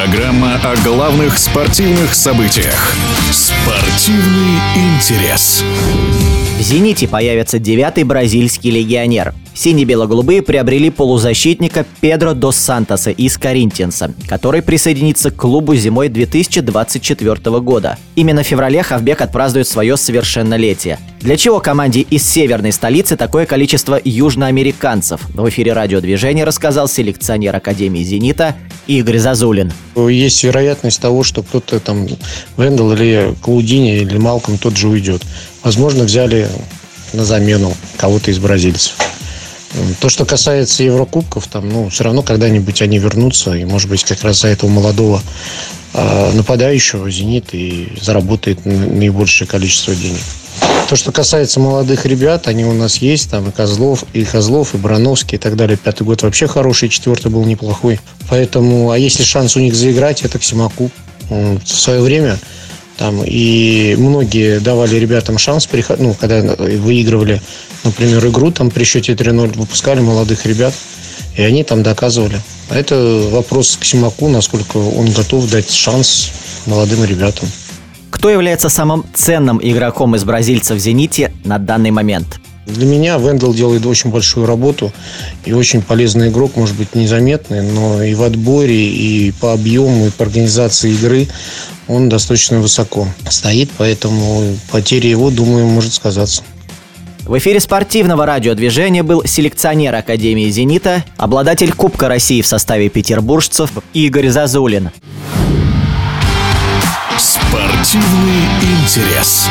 Программа о главных спортивных событиях. Спортивный интерес. В «Зените» появится девятый бразильский легионер. Сине-бело-голубые приобрели полузащитника Педро дос Сантоса из Коринтианса, который присоединится к клубу зимой 2024 года. Именно в феврале Хавбек отпразднует свое совершеннолетие. Для чего команде из северной столицы такое количество южноамериканцев? В эфире радиодвижения рассказал селекционер Академии «Зенита» Игорь Зазулин. Есть вероятность того, что кто-то там, Вендел или Клаудини или Малком тот же уйдет. Возможно, взяли на замену кого-то из бразильцев. То, что касается Еврокубков, там, ну, все равно когда-нибудь они вернутся, и, может быть, как раз за этого молодого э, нападающего «Зенит» и заработает наибольшее количество денег. То, что касается молодых ребят, они у нас есть, там и Козлов, и Козлов, и Барановский, и так далее. Пятый год вообще хороший, четвертый был неплохой. Поэтому, а если шанс у них заиграть, это к Симаку. В свое время там и многие давали ребятам шанс, ну, когда выигрывали, например, игру там при счете 3-0, выпускали молодых ребят, и они там доказывали. А это вопрос к Симаку, насколько он готов дать шанс молодым ребятам. Кто является самым ценным игроком из бразильцев в «Зените» на данный момент? Для меня Вендел делает очень большую работу и очень полезный игрок, может быть, незаметный, но и в отборе, и по объему, и по организации игры он достаточно высоко стоит, поэтому потеря его, думаю, может сказаться. В эфире спортивного радиодвижения был селекционер Академии «Зенита», обладатель Кубка России в составе петербуржцев Игорь Зазулин. Спортивный интерес.